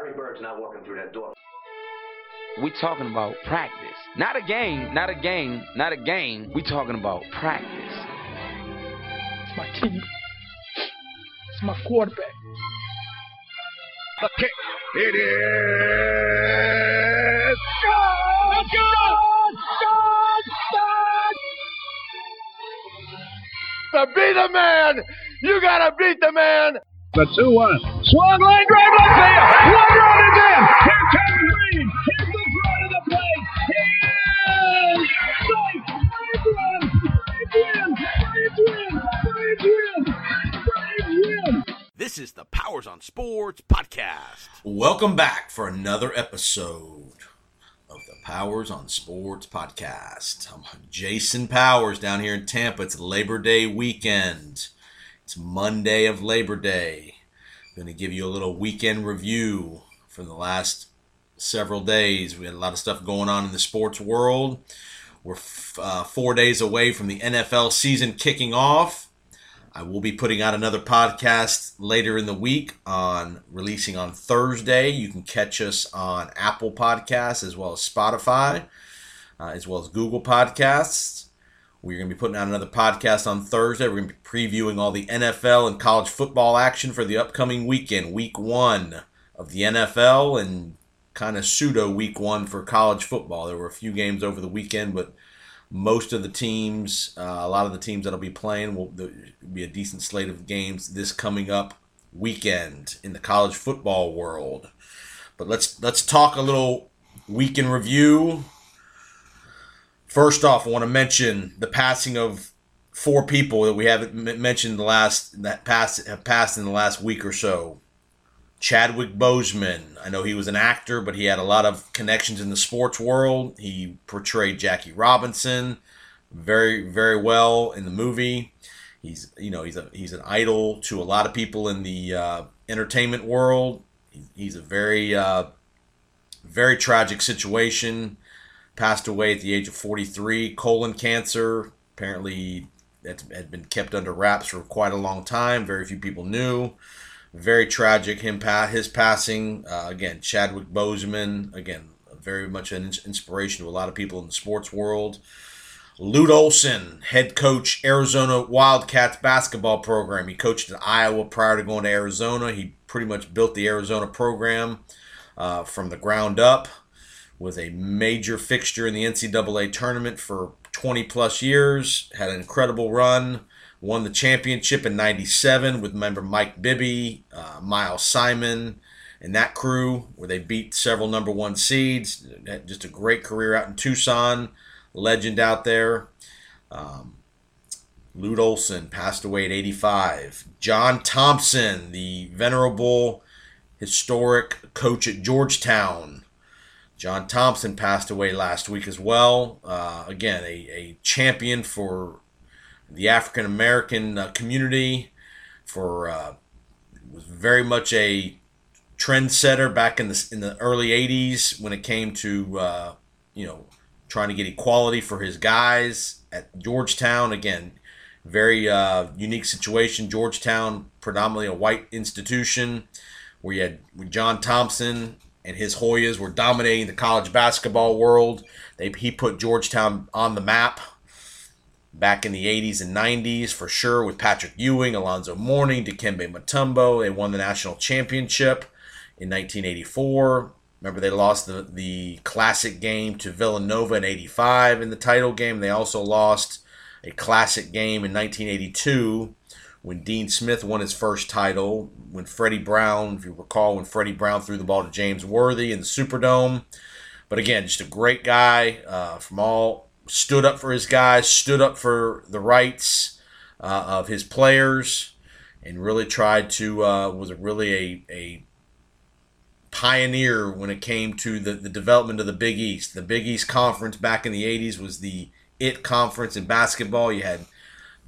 Larry Bird's not walking through that door. We talking about practice. Not a game, not a game, not a game. We talking about practice. It's my team. It's my quarterback. The kick. It is. God! God! God! God! To be the man, you gotta beat the man. The 2 1. Swung line drive left field. One run is in. Here comes Green. Here's the front of the plate. He is safe. Braves run. Braves win. Braves win. Braves win. Braves win. This is the Powers on Sports podcast. Welcome back for another episode of the Powers on Sports podcast. I'm Jason Powers down here in Tampa. It's Labor Day weekend. It's Monday of Labor Day. Going to give you a little weekend review for the last several days. We had a lot of stuff going on in the sports world. We're f- uh, four days away from the NFL season kicking off. I will be putting out another podcast later in the week on releasing on Thursday. You can catch us on Apple Podcasts as well as Spotify, uh, as well as Google Podcasts. We're going to be putting out another podcast on Thursday. We're going to be previewing all the NFL and college football action for the upcoming weekend, week one of the NFL, and kind of pseudo week one for college football. There were a few games over the weekend, but most of the teams, uh, a lot of the teams that'll be playing, will be a decent slate of games this coming up weekend in the college football world. But let's let's talk a little weekend review. First off, I want to mention the passing of four people that we haven't mentioned the last that passed have passed in the last week or so. Chadwick Boseman. I know he was an actor, but he had a lot of connections in the sports world. He portrayed Jackie Robinson very, very well in the movie. He's, you know, he's a he's an idol to a lot of people in the uh, entertainment world. He- He's a very, uh, very tragic situation. Passed away at the age of 43, colon cancer. Apparently, that had been kept under wraps for quite a long time. Very few people knew very tragic. Him pa- his passing uh, again. Chadwick Boseman again, very much an inspiration to a lot of people in the sports world. Lute Olson, head coach, Arizona Wildcats basketball program. He coached at Iowa prior to going to Arizona. He pretty much built the Arizona program uh, from the ground up. Was a major fixture in the NCAA tournament for 20 plus years. Had an incredible run won the championship in 97 with member Mike Bibby, uh, Miles Simon, and that crew, where they beat several number one seeds. Had just a great career out in Tucson. Legend out there. Um, Lute Olson passed away at 85. John Thompson, the venerable, historic coach at Georgetown. John Thompson passed away last week as well. Uh, again, a, a champion for the African American uh, community for uh, was very much a trendsetter back in the in the early '80s when it came to uh, you know trying to get equality for his guys at Georgetown. Again, very uh, unique situation. Georgetown, predominantly a white institution, where you had John Thompson and his Hoyas were dominating the college basketball world. They, he put Georgetown on the map back in the 80s and 90s for sure with Patrick Ewing, Alonzo Mourning, Dikembe Mutombo. They won the national championship in 1984. Remember, they lost the, the classic game to Villanova in 85 in the title game. They also lost a classic game in 1982 when Dean Smith won his first title. When Freddie Brown, if you recall, when Freddie Brown threw the ball to James Worthy in the Superdome. But again, just a great guy uh, from all stood up for his guys, stood up for the rights uh, of his players, and really tried to uh, was really a, a pioneer when it came to the, the development of the Big East. The Big East Conference back in the 80s was the it conference in basketball. You had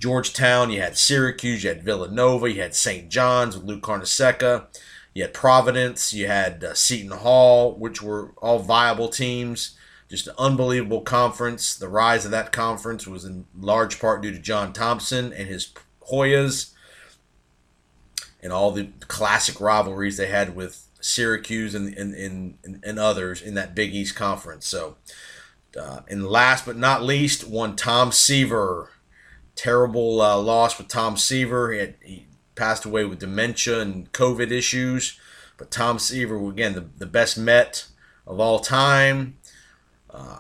Georgetown, you had Syracuse, you had Villanova, you had St. John's with Luke Carnesecca, you had Providence, you had uh, Seton Hall, which were all viable teams. Just an unbelievable conference. The rise of that conference was in large part due to John Thompson and his Hoyas and all the classic rivalries they had with Syracuse, and and, and, and others in that Big East conference. So, uh, and last but not least, one Tom Seaver. Terrible uh, loss with Tom Seaver. He, had, he passed away with dementia and COVID issues. But Tom Seaver, again, the, the best Met of all time. Uh,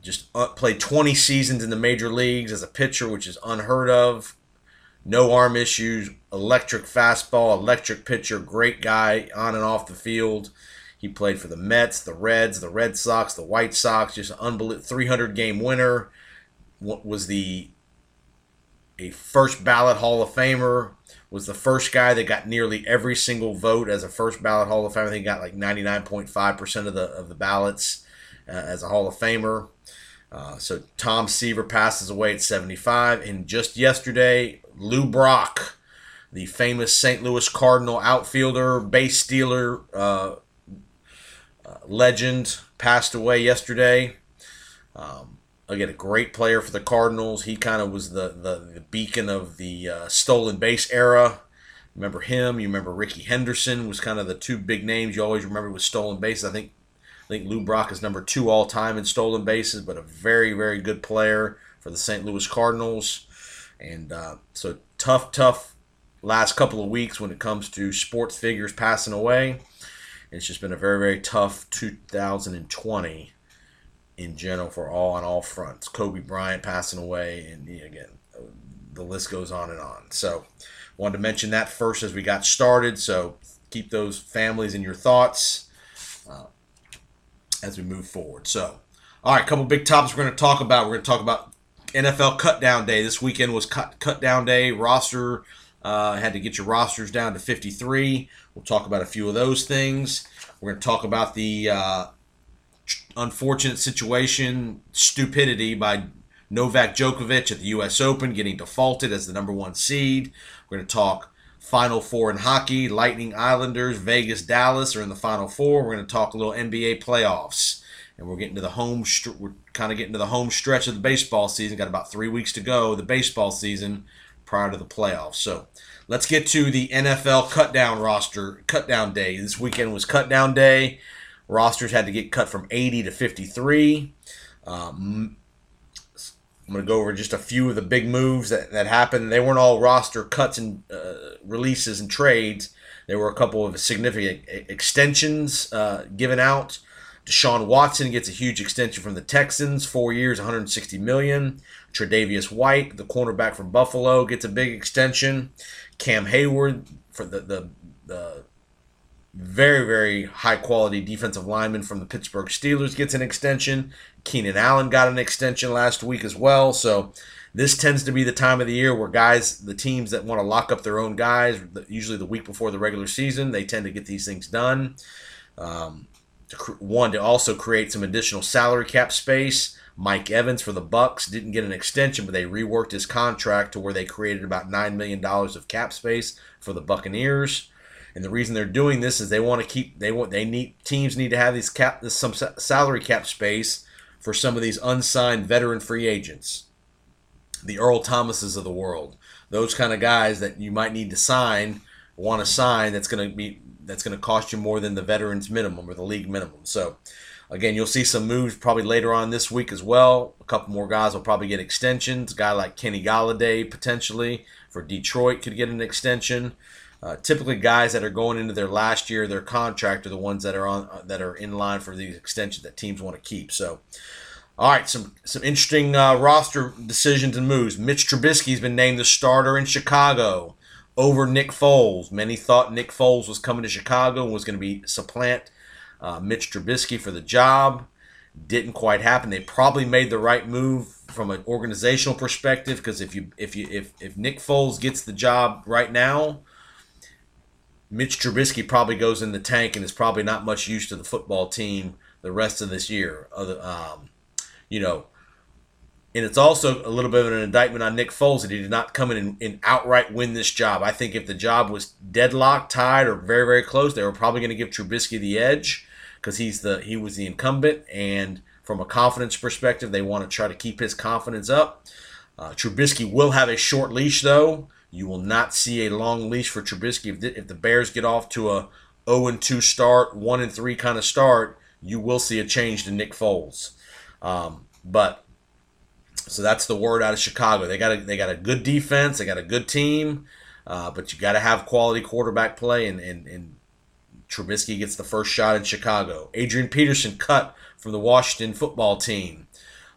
just uh, played 20 seasons in the major leagues as a pitcher, which is unheard of. No arm issues, electric fastball, electric pitcher, great guy on and off the field. He played for the Mets, the Reds, the Red Sox, the White Sox, just an unbelievable 300 game winner. What was the a first ballot Hall of Famer? Was the first guy that got nearly every single vote as a first ballot Hall of Famer. I think he got like 99.5% of the of the ballots uh, as a Hall of Famer. Uh, so Tom Seaver passes away at 75, and just yesterday, Lou Brock, the famous St. Louis Cardinal outfielder, base stealer, uh, uh, legend, passed away yesterday. Um, again, a great player for the Cardinals. He kind of was the, the, the, beacon of the uh, stolen base era. Remember him? You remember Rickey Henderson was kind of the two big names you always remember with stolen bases. I think I think Lou Brock is number two all time in stolen bases, but a very very good player for the St. Louis Cardinals. And uh, so tough, tough last couple of weeks when it comes to sports figures passing away. It's just been a very very tough 2020 in general for all on all fronts. Kobe Bryant passing away, and again, the list goes on and on. So, wanted to mention that first as we got started. So, keep those families in your thoughts uh, as we move forward. So, all right, a couple big topics we're going to talk about. We're going to talk about NFL cut down day. This weekend was cut cut down day. Roster uh, had to get your rosters down to 53. We'll talk about a few of those things. We're going to talk about the uh, unfortunate situation, stupidity by Novak Djokovic at the U.S. Open, getting defaulted as the number one seed. We're going to talk Final Four in hockey. Lightning Islanders, Vegas, Dallas are in the Final Four. We're going to talk a little NBA playoffs, and we're getting to the home. We're kind of getting to the home stretch of the baseball season. Got about three weeks to go. The baseball season prior to the playoffs. So let's get to the NFL cut down roster, cut down day. This weekend was cut down day. Rosters had to get cut from 80 to 53. Um, I'm going to go over just a few of the big moves that, that happened. They weren't all roster cuts and uh, releases and trades. There were a couple of significant extensions uh, given out. Deshaun Watson gets a huge extension from the Texans, four years, 160 million. Tre'Davious White, the cornerback from Buffalo, gets a big extension. Cam Hayward for the the, the very, very high quality defensive lineman from the Pittsburgh Steelers gets an extension. Keenan Allen got an extension last week as well. So this tends to be the time of the year where guys, the teams that want to lock up their own guys, usually the week before the regular season, they tend to get these things done. Um, to, one to also create some additional salary cap space. Mike Evans for the Bucs didn't get an extension, but they reworked his contract to where they created about nine million dollars of cap space for the Buccaneers. And the reason they're doing this is they want to keep they want they need teams need to have these cap this, some salary cap space for some of these unsigned veteran free agents, the Earl Thomases of the world, those kind of guys that you might need to sign, want to sign that's going to be that's going to cost you more than the veterans minimum or the league minimum. So again, you'll see some moves probably later on this week as well. A couple more guys will probably get extensions. A guy like Kenny Golladay potentially for Detroit could get an extension. Uh, typically, guys that are going into their last year their contract are the ones that are on uh, that are in line for the extension that teams want to keep. So, all right, some some interesting uh, roster decisions and moves. Mitch Trubisky's been named the starter in Chicago over Nick Foles. Many thought Nick Foles was coming to Chicago and was going to be supplant uh, Mitch Trubisky for the job. Didn't quite happen. They probably made the right move from an organizational perspective because if you if you if if Nick Foles gets the job right now Mitch Trubisky probably goes in the tank and is probably not much use to the football team the rest of this year. Other, um, you know, and it's also a little bit of an indictment on Nick Foles that he did not come in and, and outright win this job. I think if the job was deadlocked, tied, or very very close, they were probably going to give Trubisky the edge because he's the he was the incumbent, and from a confidence perspective, they want to try to keep his confidence up. Uh, Trubisky will have a short leash though. You will not see a long leash for Trubisky if the, if the Bears get off to a 0 2 start, 1 3 kind of start, you will see a change to Nick Foles. Um, but so that's the word out of Chicago. They got a, they got a good defense, they got a good team, uh, but you got to have quality quarterback play, and, and, and Trubisky gets the first shot in Chicago. Adrian Peterson cut from the Washington football team.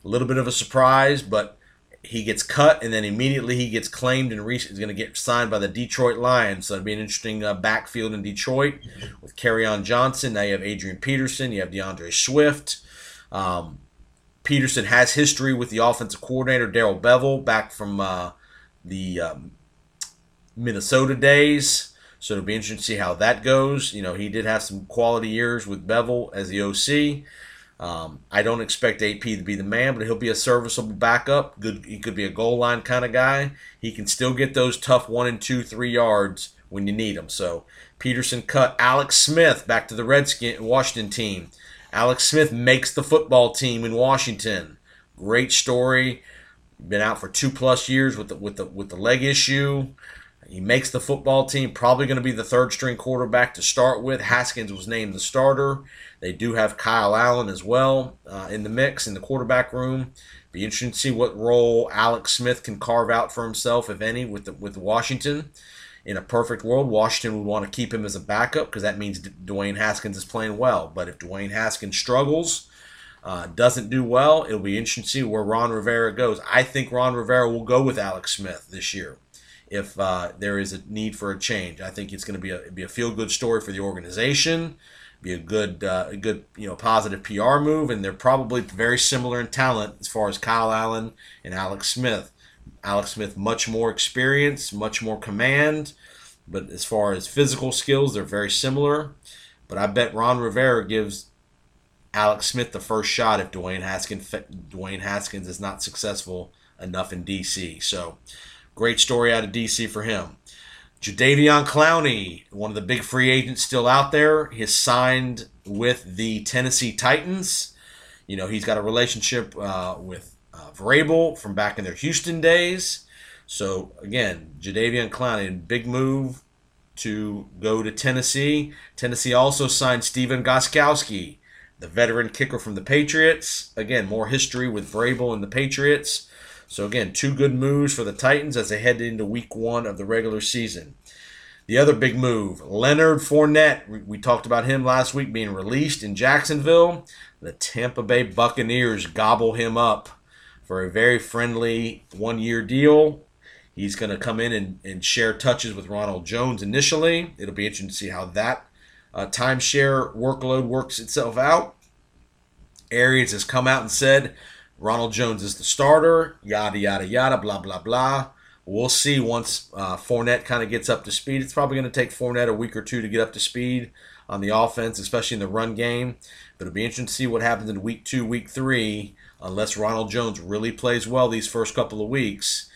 A little bit of a surprise, but he gets cut and then immediately he gets claimed and is going to get signed by the Detroit Lions. So it'll be an interesting uh, backfield in Detroit with on Johnson. Now you have Adrian Peterson, you have DeAndre Swift. Um, Peterson has history with the offensive coordinator Darrell Bevell back from uh, the um, Minnesota days. So it'll be interesting to see how that goes. You know, he did have some quality years with Bevell as the OC. Um, I don't expect AP to be the man, but he'll be a serviceable backup. Good, he could be a goal line kind of guy. He can still get those tough one and two, three yards when you need them. So Peterson cut Alex Smith back to the Redskin Washington team. Alex Smith makes the football team in Washington. Great story. Been out for two plus years with the with the with the leg issue. He makes the football team. Probably going to be the third string quarterback to start with. Haskins was named the starter. They do have Kyle Allen as well uh, in the mix in the quarterback room. Be interesting to see what role Alex Smith can carve out for himself, if any, with the, with Washington. In a perfect world, Washington would want to keep him as a backup because that means Dwayne Haskins is playing well. But if Dwayne Haskins struggles, uh, doesn't do well, it'll be interesting to see where Ron Rivera goes. I think Ron Rivera will go with Alex Smith this year if uh, there is a need for a change. I think it's going to be a be a feel good story for the organization be a good, uh, a good, you know, positive PR move, and they're probably very similar in talent as far as Kyle Allen and Alex Smith. Alex Smith much more experience, much more command, but as far as physical skills, they're very similar. But I bet Ron Rivera gives Alex Smith the first shot if Dwayne Haskins Dwayne Haskins is not successful enough in DC. So, great story out of DC for him. Jadeveon Clowney, one of the big free agents still out there, has signed with the Tennessee Titans. You know, he's got a relationship uh, with uh, Vrabel from back in their Houston days. So, again, Jadeveon Clowney, big move to go to Tennessee. Tennessee also signed Stephen Gostkowski, the veteran kicker from the Patriots. Again, more history with Vrabel and the Patriots. So again, two good moves for the Titans as they head into week one of the regular season. The other big move, Leonard Fournette. We talked about him last week being released in Jacksonville. The Tampa Bay Buccaneers gobble him up for a very friendly one year deal. He's going to come in and, and share touches with Ronald Jones initially. It'll be interesting to see how that uh, timeshare workload works itself out. Arians has come out and said Ronald Jones is the starter, yada, yada, yada, blah, blah, blah. We'll see once uh, Fournette kind of gets up to speed. It's probably going to take Fournette a week or two to get up to speed on the offense, especially in the run game. But it'll be interesting to see what happens in week two, week three, unless Ronald Jones really plays well these first couple of weeks.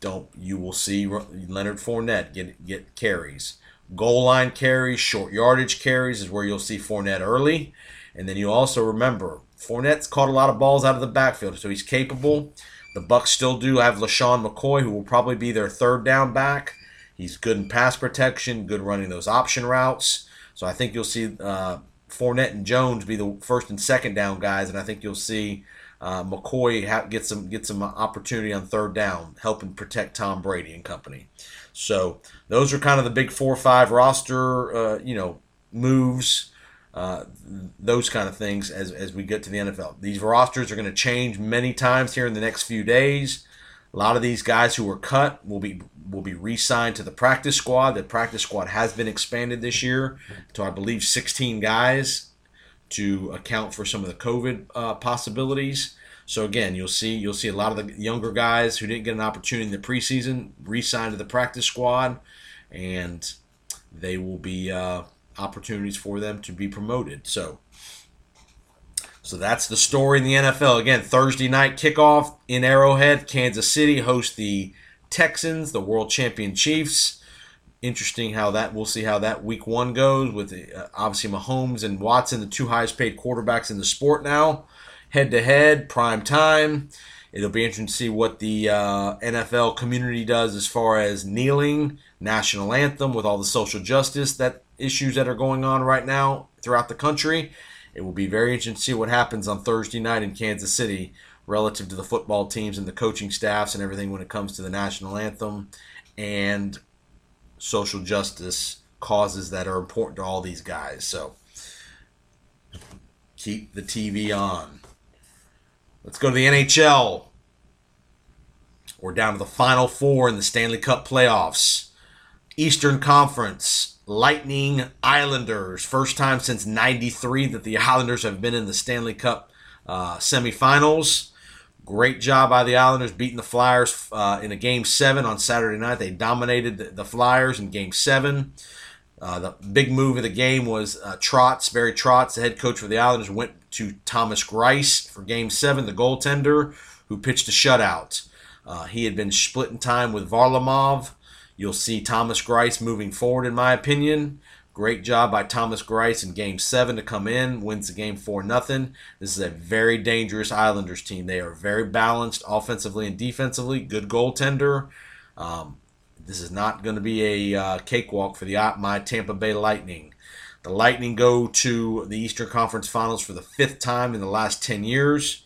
Don't you will see Leonard Fournette get get carries, goal line carries, short yardage carries is where you'll see Fournette early, and then you also remember Fournette's caught a lot of balls out of the backfield, so he's capable. The Bucs still do have LeSean McCoy, who will probably be their third down back. He's good in pass protection, good running those option routes. So I think you'll see uh, Fournette and Jones be the first and second down guys, and I think you'll see uh, McCoy get some get some opportunity on third down, helping protect Tom Brady and company. So those are kind of the big four or five roster, uh, you know, moves uh, those kind of things as, as we get to the NFL. These rosters are going to change many times here in the next few days. A lot of these guys who were cut will be will be re-signed to the practice squad. The practice squad has been expanded this year to I believe 16 guys to account for some of the COVID uh, possibilities. So again, you'll see you'll see a lot of the younger guys who didn't get an opportunity in the preseason re-signed to the practice squad, and they will be. Uh, opportunities for them to be promoted. So, so that's the story in the NFL. Again, Thursday night kickoff in Arrowhead. Kansas City hosts the Texans, the world champion Chiefs. Interesting how that we'll see how that week one goes with uh, obviously Mahomes and Watson, the two highest paid quarterbacks in the sport now, head to head, prime time. It'll be interesting to see what the uh, NFL community does as far as kneeling, national anthem, with all the social justice that issues that are going on right now throughout the country. It will be very interesting to see what happens on Thursday night in Kansas City relative to the football teams and the coaching staffs and everything when it comes to the national anthem and social justice causes that are important to all these guys. So keep the TV on. Let's go to the NHL. We're down to the final four in the Stanley Cup playoffs. Eastern Conference, Lightning Islanders. First time since 93 that the Islanders have been in the Stanley Cup uh, semifinals. Great job by the Islanders beating the Flyers uh, in a game seven on Saturday night. They dominated the, the Flyers in game seven. Uh, the big move of the game was uh, Trotz, Barry Trotz, the head coach for the Islanders, went to Thomas Greiss for game seven, the goaltender, who pitched a shutout. Uh, he had been splitting time with Varlamov. You'll see Thomas Greiss moving forward, in my opinion. Great job by Thomas Greiss in game seven to come in, wins the game 4 nothing. This is a very dangerous Islanders team. They are very balanced offensively and defensively, good goaltender. Um, this is not going to be a uh, cakewalk for the uh, my Tampa Bay Lightning. The Lightning go to the Eastern Conference Finals for the fifth time in the last 10 years.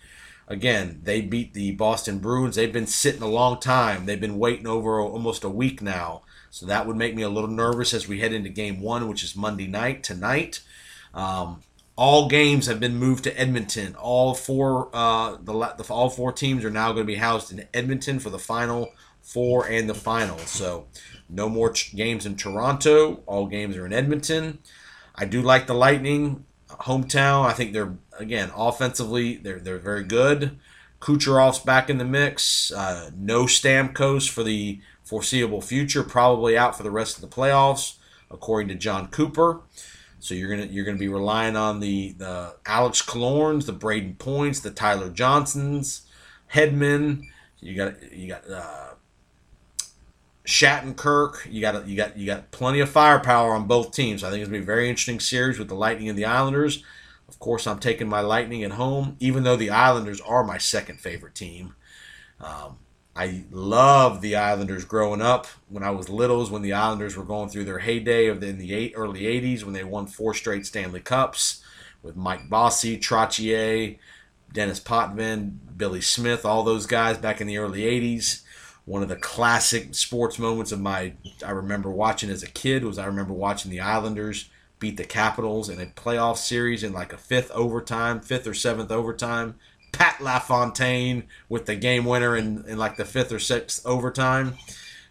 Again, they beat the Boston Bruins. They've been sitting a long time. They've been waiting over almost a week now. So that would make me a little nervous as we head into game one, which is Monday night tonight. Um, all games have been moved to Edmonton. All four, uh, the, the all four teams are now going to be housed in Edmonton for the final four and the final. So no more ch- games in Toronto. All games are in Edmonton. I do like the Lightning hometown. I think they're again offensively they're they're very good. Kucherov's back in the mix. Uh, no Stamkos for the foreseeable future. Probably out for the rest of the playoffs, according to Jon Cooper. So you're gonna you're gonna be relying on the the Alex Killorns, the Brayden Points, the Tyler Johnsons, Hedman. You got you got uh, Shattenkirk. You got you got you got plenty of firepower on both teams. I think it's gonna be a very interesting series with the Lightning and the Islanders. Of course, I'm taking my Lightning at home, even though the Islanders are my second favorite team. Um, I love the Islanders growing up. When I was littles, when the Islanders were going through their heyday of the, in the eight, early '80s, when they won four straight Stanley Cups with Mike Bossy, Trottier, Dennis Potvin, Billy Smith, all those guys back in the early '80s one of the classic sports moments of my I remember watching as a kid was I remember watching the Islanders beat the Capitals in a playoff series in like a fifth overtime, fifth or seventh overtime. Pat LaFontaine with the game winner in, in like the fifth or sixth overtime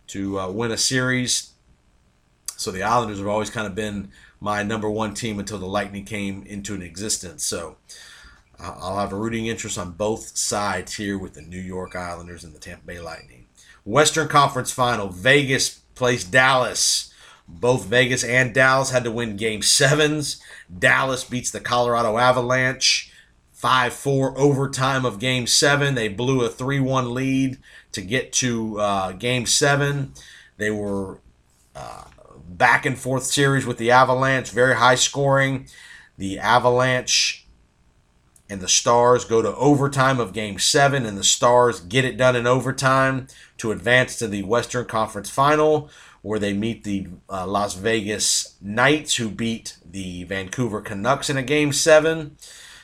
to uh, win a series. So the Islanders have always kind of been my number one team until the Lightning came into an existence. So I'll have a rooting interest on both sides here with the New York Islanders and the Tampa Bay Lightning. Western Conference Final, Vegas plays Dallas. Both Vegas and Dallas had to win game sevens. Dallas beats the Colorado Avalanche 5 4 overtime of game seven. They blew a 3 1 lead to get to uh, game seven. They were uh, back and forth series with the Avalanche, very high scoring. The Avalanche and the Stars go to overtime of game seven, and the Stars get it done in overtime to advance to the Western Conference Final, where they meet the uh, Las Vegas Knights, who beat the Vancouver Canucks in a game seven.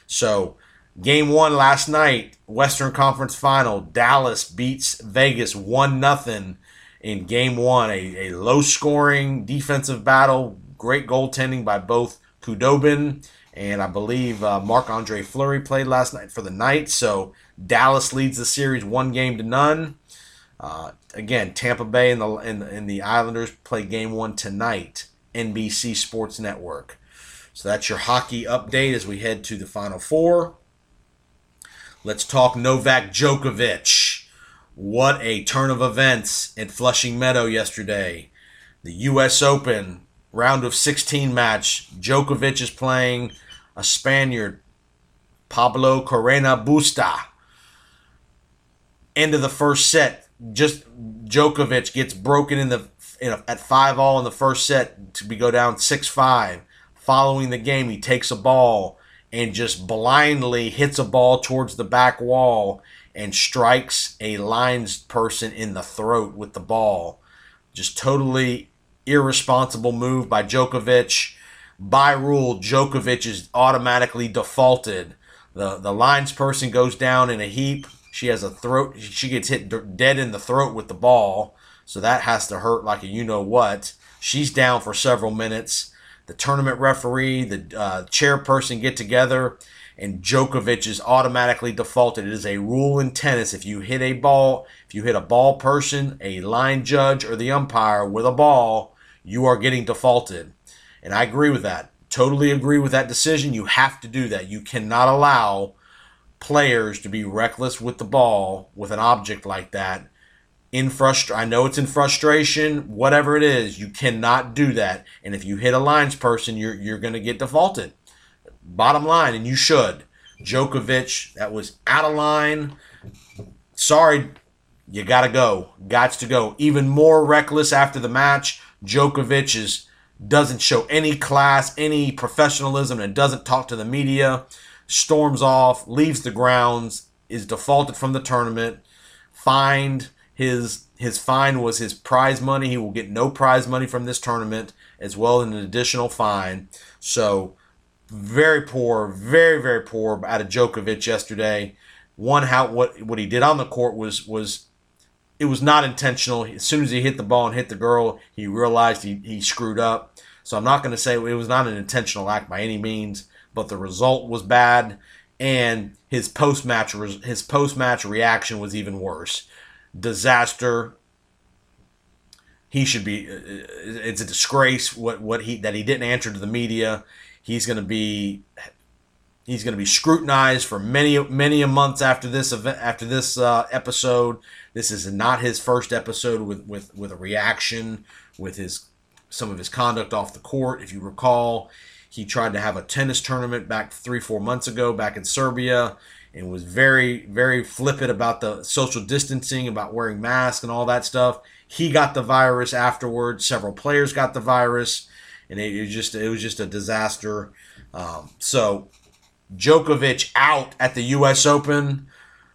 So, game one last night, Western Conference Final, Dallas beats Vegas 1 0 in game one. A, a low scoring defensive battle, great goaltending by both Khudobin and I believe uh, Marc Andre Fleury played last night for the Knights. So Dallas leads the series one game to none. Uh, again, Tampa Bay and the, and, and the Islanders play game one tonight, NBC Sports Network. So that's your hockey update as we head to the Final Four. Let's talk Novak Djokovic. What a turn of events at Flushing Meadow yesterday. The U.S. Open round of 16 match. Djokovic is playing a Spaniard, Pablo Carreno Busta. End of the first set, just Djokovic gets broken in the in a, at five all in the first set to be go down six five. Following the game, he takes a ball and just blindly hits a ball towards the back wall and strikes a lines person in the throat with the ball. Just totally irresponsible move by Djokovic. By rule, Djokovic is automatically defaulted. The the lines person goes down in a heap. She has a throat. She gets hit dead in the throat with the ball, so that has to hurt like a you know what. She's down for several minutes. The tournament referee, the uh, chairperson get together, and Djokovic is automatically defaulted. It is a rule in tennis. If you hit a ball, if you hit a ball person, a line judge, or the umpire with a ball, you are getting defaulted. And I agree with that. Totally agree with that decision. You have to do that. You cannot allow players to be reckless with the ball with an object like that in frustration. I know it's in frustration, whatever it is, you cannot do that. And if you hit a lines person, you're you're going to get defaulted. Bottom line, and you should. Djokovic, that was out of line. Sorry, you got to go. Gots to go. Even more reckless after the match. Djokovic is, doesn't show any class, any professionalism, and doesn't talk to the media. Storms off, leaves the grounds, is defaulted from the tournament, fined. His his fine was his prize money. He will get no prize money from this tournament, as well as an additional fine. So very poor, very very poor out of Djokovic yesterday. One how what what he did on the court was was it was not intentional. As soon as he hit the ball and hit the girl, he realized he, he screwed up. So I'm not going to say it was not an intentional act by any means, but the result was bad, and his post match his post match reaction was even worse. Disaster. He should be. uh, It's a disgrace what what he that he didn't answer to the media. He's going to be He's going to be scrutinized for many many a months after this event after this uh, episode. This is not his first episode with, with with a reaction with his some of his conduct off the court. If you recall, he tried to have a tennis tournament back three four months ago back in Serbia and was very very flippant about the social distancing, about wearing masks and all that stuff. He got the virus afterwards. Several players got the virus, and it, was just it was just a disaster. Um, so Djokovic out at the U.S. Open.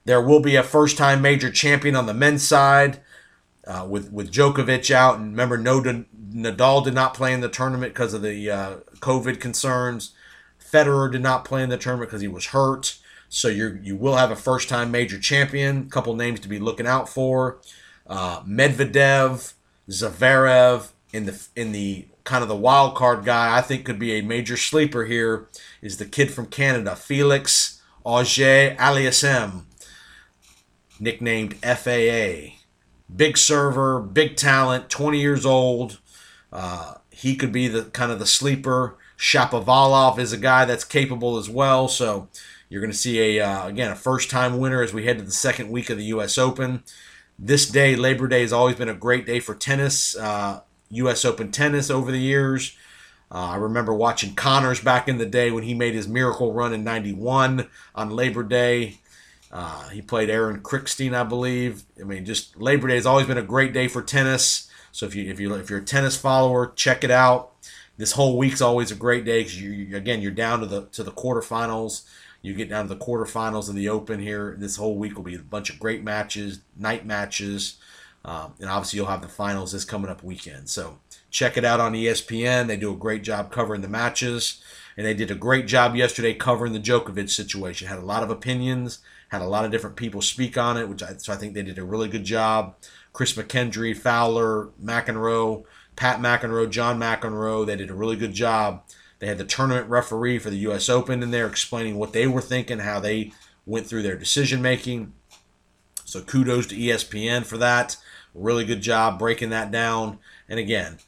There will be a first-time major champion on the men's side uh, with with Djokovic out. And remember, no Nadal did not play in the tournament because of the uh, COVID concerns. Federer did not play in the tournament because he was hurt. So you you will have a first-time major champion. A couple names to be looking out for: uh, Medvedev, Zverev in the in the kind of the wild card guy. I think could be a major sleeper here is the kid from Canada, Felix Auger Aliassime, nicknamed FAA. Big server, big talent, 20 years old. Uh, he could be the kind of the sleeper. Shapovalov is a guy that's capable as well. So you're going to see a uh, again a first time winner as we head to the second week of the U.S. Open. This day, Labor Day, has always been a great day for tennis. Uh, U.S. Open tennis over the years. Uh, I remember watching Connors back in the day when he made his miracle run in '91 on Labor Day. Uh, he played Aaron Krickstein, I believe. I mean, just Labor Day has always been a great day for tennis. So if you if you if you're a tennis follower, check it out. This whole week's always a great day because you again you're down to the to the quarterfinals. You get down to the quarterfinals of the Open here. This whole week will be a bunch of great matches, night matches, um, and obviously you'll have the finals this coming up weekend. So check it out on ESPN. They do a great job covering the matches, and they did a great job yesterday covering the Djokovic situation. Had a lot of opinions, had a lot of different people speak on it, which I, so I think they did a really good job. Chris McKendry, Fowler, McEnroe, Pat McEnroe, John McEnroe, they did a really good job. They had the tournament referee for the U.S. Open in there explaining what they were thinking, how they went through their decision making. So kudos to ESPN for that. Really good job breaking that down. And again,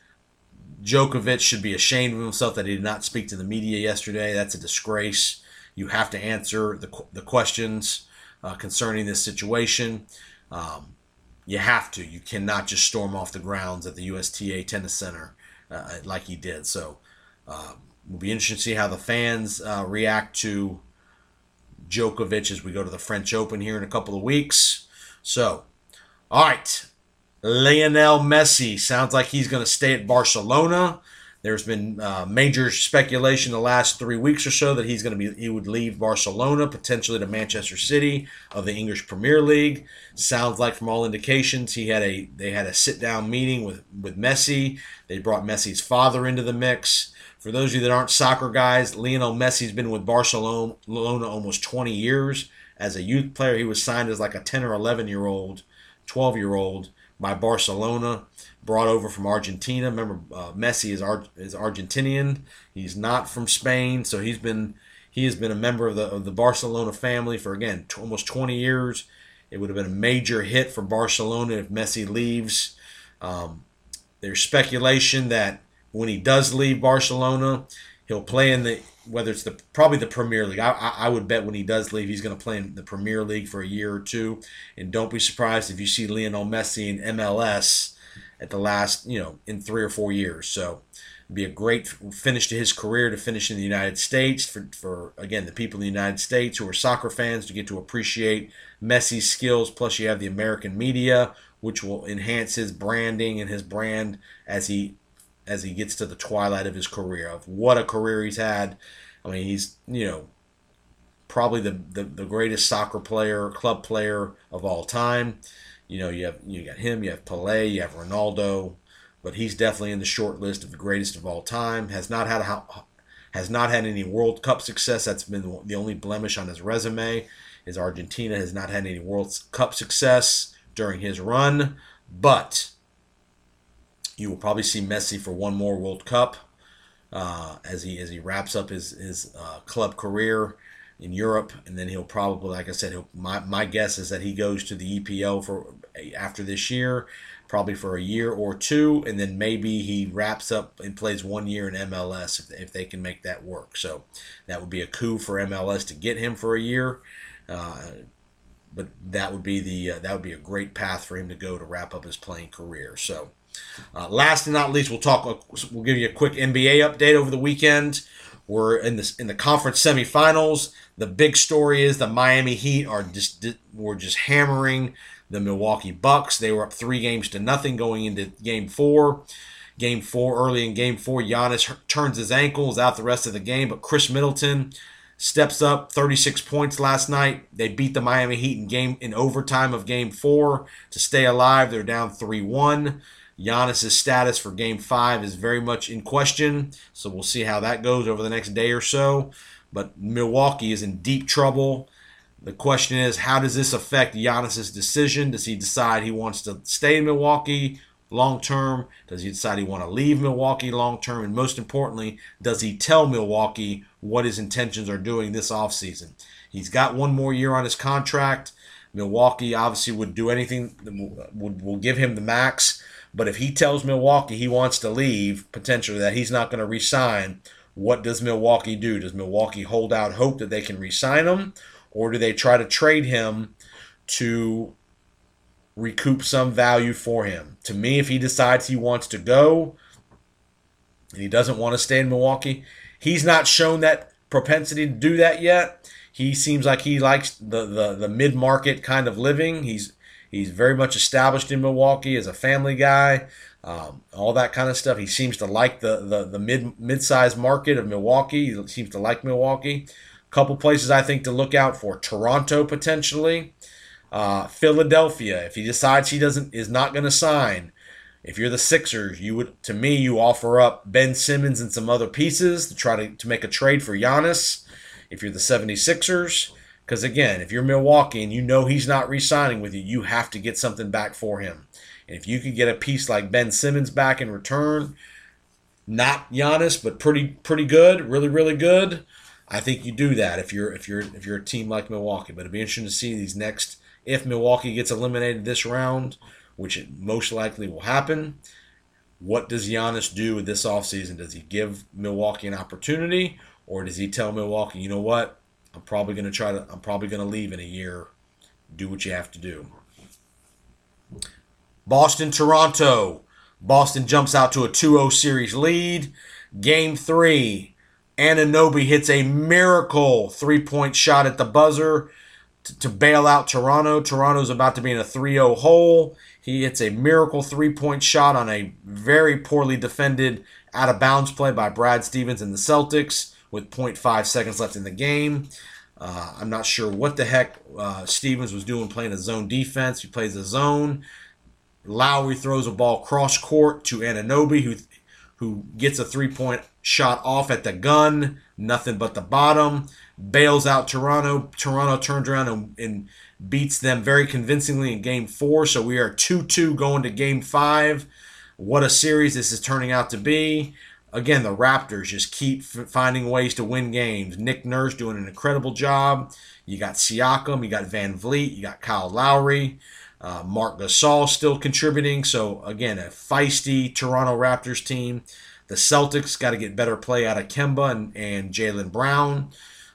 Djokovic should be ashamed of himself that he did not speak to the media yesterday. That's a disgrace. You have to answer the, the questions uh, concerning this situation. Um, you have to. You cannot just storm off the grounds at the USTA Tennis Center uh, like he did. So um, it'll be interesting to see how the fans uh, react to Djokovic as we go to the French Open here in a couple of weeks. So, all right. Lionel Messi sounds like he's going to stay at Barcelona. There's been uh, major speculation the last three weeks or so that he's going to be he would leave Barcelona potentially to Manchester City of the English Premier League. Sounds like from all indications he had a they had a sit down meeting with with Messi. They brought Messi's father into the mix. For those of you that aren't soccer guys, Lionel Messi's been with Barcelona almost 20 years. As a youth player, he was signed as like a 10 or 11 year old, 12 year old by Barcelona, brought over from Argentina. Remember, uh, Messi is Ar- is Argentinian. He's not from Spain, so he's been he has been a member of the of the Barcelona family for again t- almost 20 years. It would have been a major hit for Barcelona if Messi leaves. Um, there's speculation that when he does leave Barcelona, he'll play in the whether it's the probably the Premier League. I, I, would bet when he does leave, he's going to play in the Premier League for a year or two. And don't be surprised if you see Lionel Messi in MLS at the last, you know, in three or four years. So it'd be a great finish to his career to finish in the United States for, for again the people in the United States who are soccer fans to get to appreciate Messi's skills. Plus, you have the American media, which will enhance his branding and his brand as he as he gets to the twilight of his career. Of what a career he's had. I mean, he's you know probably the, the, the greatest soccer player, club player of all time. You know, you have you got him, you have Pelé, you have Ronaldo, but he's definitely in the short list of the greatest of all time. Has not had a, has not had any World Cup success. That's been the only blemish on his resume. Is Argentina has not had any World Cup success during his run, but you will probably see Messi for one more World Cup uh, as he as he wraps up his his uh, club career in Europe, and then he'll probably, like I said, my my guess is that he goes to the EPO for after this year, probably for a year or two, and then maybe he wraps up and plays one year in MLS if, if they can make that work. So that would be a coup for MLS to get him for a year. Uh, but that would be the uh, that would be a great path for him to go to wrap up his playing career. So, uh, last and not least, we'll talk. We'll give you a quick NBA update over the weekend. We're in this in the conference semifinals. The big story is the Miami Heat are just were just hammering the Milwaukee Bucks. They were up three games to nothing going into Game Four. Game four, early in Game Four, Giannis turns his ankle, is out the rest of the game. But Khris Middleton steps up 36 points last night. They beat the Miami Heat in game in overtime of game 4 to stay alive. They're down 3-1. Giannis' status for game 5 is very much in question, so we'll see how that goes over the next day or so. But Milwaukee is in deep trouble. The question is, how does this affect Giannis' decision? Does he decide he wants to stay in Milwaukee long term? Does he decide he want to leave Milwaukee long term? And most importantly, does he tell Milwaukee what his intentions are doing this offseason? He's got one more year on his contract. Milwaukee obviously would do anything, would will give him the max. But if he tells Milwaukee he wants to leave, potentially that he's not going to resign, what does Milwaukee do? Does Milwaukee hold out hope that they can resign him? Or do they try to trade him to recoup some value for him. To me, if he decides he wants to go and he doesn't want to stay in Milwaukee, he's not shown that propensity to do that yet. He seems like he likes the, the, the mid market kind of living. He's he's very much established in Milwaukee as a family guy, um, all that kind of stuff. He seems to like the the, the mid mid sized market of Milwaukee. He seems to like Milwaukee. A couple places I think to look out for: Toronto potentially. Uh, Philadelphia, if he decides he doesn't is not going to sign, if you're the Sixers, you would to me you offer up Ben Simmons and some other pieces to try to, to make a trade for Giannis. If you're the 76ers, because again, if you're Milwaukee and you know he's not re-signing with you, you have to get something back for him. And if you could get a piece like Ben Simmons back in return, not Giannis, but pretty pretty good, really really good, I think you do that if you're if you're if you're a team like Milwaukee. But it'd be interesting to see these next if Milwaukee gets eliminated this round, which it most likely will happen, what does Giannis do with this offseason? Does he give Milwaukee an opportunity or does he tell Milwaukee, you know what? I'm probably going to try to I'm probably going to leave in a year. Do what you have to do. Boston Toronto. Boston jumps out to a 2-0 series lead. Game 3. Anunoby hits a miracle three-point shot at the buzzer to, to bail out Toronto. Toronto's about to be in a 3 0 hole. He hits a miracle three point shot on a very poorly defended out of bounds play by Brad Stevens and the Celtics with 0.5 seconds left in the game. Uh, I'm not sure what the heck uh, Stevens was doing playing a zone defense. He plays a zone. Lowry throws a ball cross court to Anunoby, who who gets a three point shot off at the gun, nothing but the bottom, bails out Toronto. Toronto turns around and, and beats them very convincingly in game four. So we are 2 2 going to game five. What a series this is turning out to be. Again, the Raptors just keep f- finding ways to win games. Nick Nurse doing an incredible job. You got Siakam, you got VanVleet, you got Kyle Lowry. Uh, Marc Gasol still contributing. So, again, a feisty Toronto Raptors team. The Celtics got to get better play out of Kemba and, and Jaylen Brown.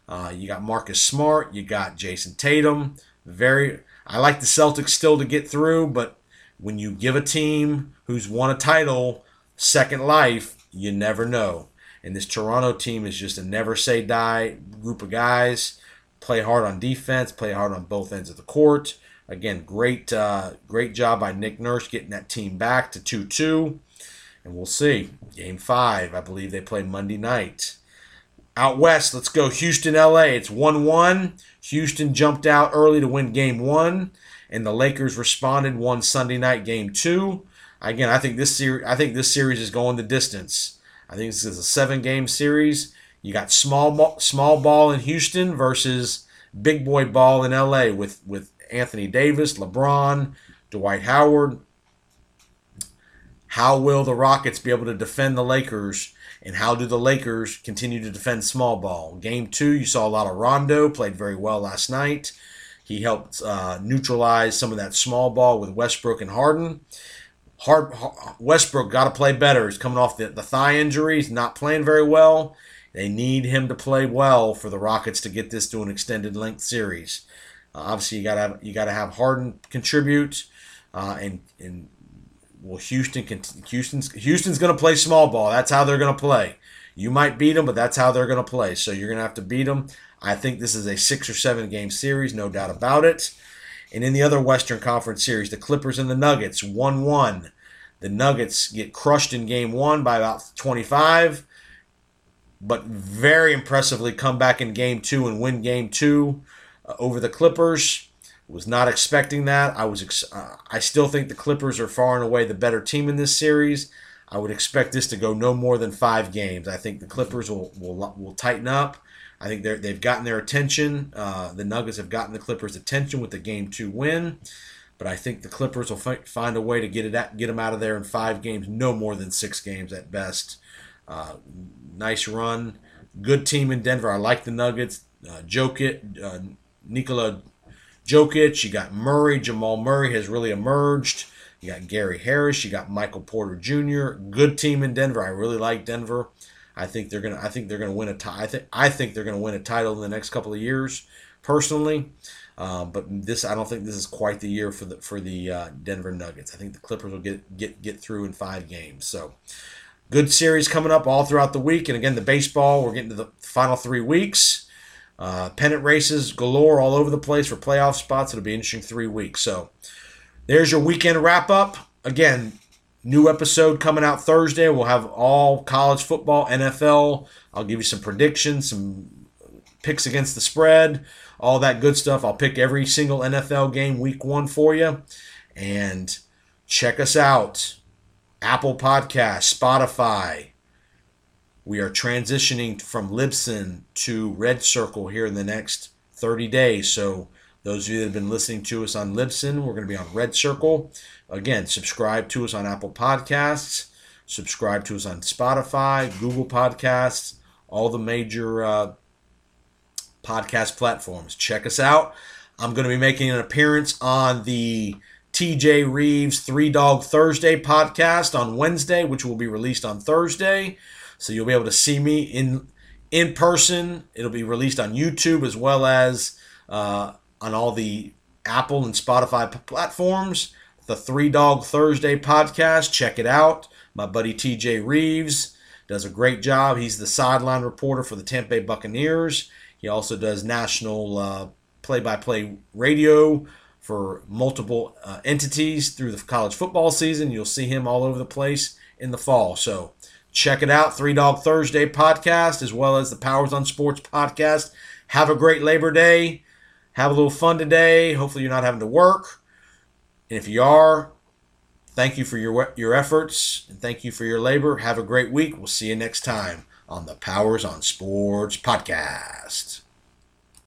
Uh, you got Marcus Smart. You got Jayson Tatum. Very, I like the Celtics still to get through, but when you give a team who's won a title second life, you never know. And this Toronto team is just a never say die group of guys. Play hard on defense, play hard on both ends of the court. Again, great, uh, great job by Nick Nurse getting that team back to 2 2. And we'll see. Game five, I believe they play Monday night. Out west, let's go Houston, LA. It's 1 1. Houston jumped out early to win game one, and the Lakers responded, one Sunday night game two. Again, I think this series I think this series is going the distance. I think this is a seven game series. You got small ball, small ball in Houston versus big boy ball in LA with with Anthony Davis, LeBron, Dwight Howard. How will the Rockets be able to defend the Lakers? And how do the Lakers continue to defend small ball? Game two, you saw a lot of Rondo, played very well last night. He helped uh, neutralize some of that small ball with Westbrook and Harden. Hard, Westbrook got to play better. He's coming off the, the thigh injury. He's not playing very well. They need him to play well for the Rockets to get this to an extended length series. Uh, obviously, you got to have you got to have Harden contribute, uh, and and well, Houston Houston's Houston's going to play small ball. That's how they're going to play. You might beat them, but that's how they're going to play. So you're going to have to beat them. I think this is a six or seven game series, no doubt about it. And in the other Western Conference series, the Clippers and the Nuggets, 1 1. The Nuggets get crushed in game one by about 25, but very impressively come back in game two and win game two uh, over the Clippers. Was not expecting that. I was. Ex- uh, I still think the Clippers are far and away the better team in this series. I would expect this to go no more than five games. I think the Clippers will will, will tighten up. I think they they've gotten their attention. Uh, the Nuggets have gotten the Clippers' attention with the game two win, but I think the Clippers will fi- find a way to get it at, get them out of there in five games, no more than six games at best. Uh, nice run, good team in Denver. I like the Nuggets. Uh, Jokic, uh, Nikola Jokic. You got Murray. Jamal Murray has really emerged. You got Gary Harris. You got Michael Porter Jr. Good team in Denver. I really like Denver. I think they're gonna. I think they're gonna win a. T- I think. I think they're gonna win a title in the next couple of years, personally. Uh, but this, I don't think this is quite the year for the for the uh, Denver Nuggets. I think the Clippers will get get get through in five games. So, good series coming up all throughout the week. And again, the baseball. We're getting to the final three weeks. Uh, pennant races galore all over the place for playoff spots. It'll be interesting three weeks. So, there's your weekend wrap up. Again, New episode coming out Thursday. We'll have all college football, NFL. I'll give you some predictions, some picks against the spread, all that good stuff. I'll pick every single NFL game week one for you. And check us out Apple Podcast, Spotify. We are transitioning from Libsyn to Red Circle here in the next 30 days. So, those of you that have been listening to us on Libsyn, we're going to be on Red Circle. Again, subscribe to us on Apple Podcasts, subscribe to us on Spotify, Google Podcasts, all the major uh, podcast platforms. Check us out. I'm going to be making an appearance on the TJ Rives Three Dog Thursday podcast on Wednesday, which will be released on Thursday. So you'll be able to see me in in person. It'll be released on YouTube as well as uh, on all the Apple and Spotify p- platforms. The Three Dog Thursday podcast. Check it out. My buddy TJ Rives does a great job. He's the sideline reporter for the Tampa Bay Buccaneers. He also does national play by play radio for multiple uh, entities through the college football season. You'll see him all over the place in the fall. So check it out. Three Dog Thursday podcast, as well as the Powers on Sports podcast. Have a great Labor Day. Have a little fun today. Hopefully, you're not having to work. And if you are, Thank you for your your efforts and thank you for your labor. Have a great week. We'll see you next time on the Powers on Sports podcast.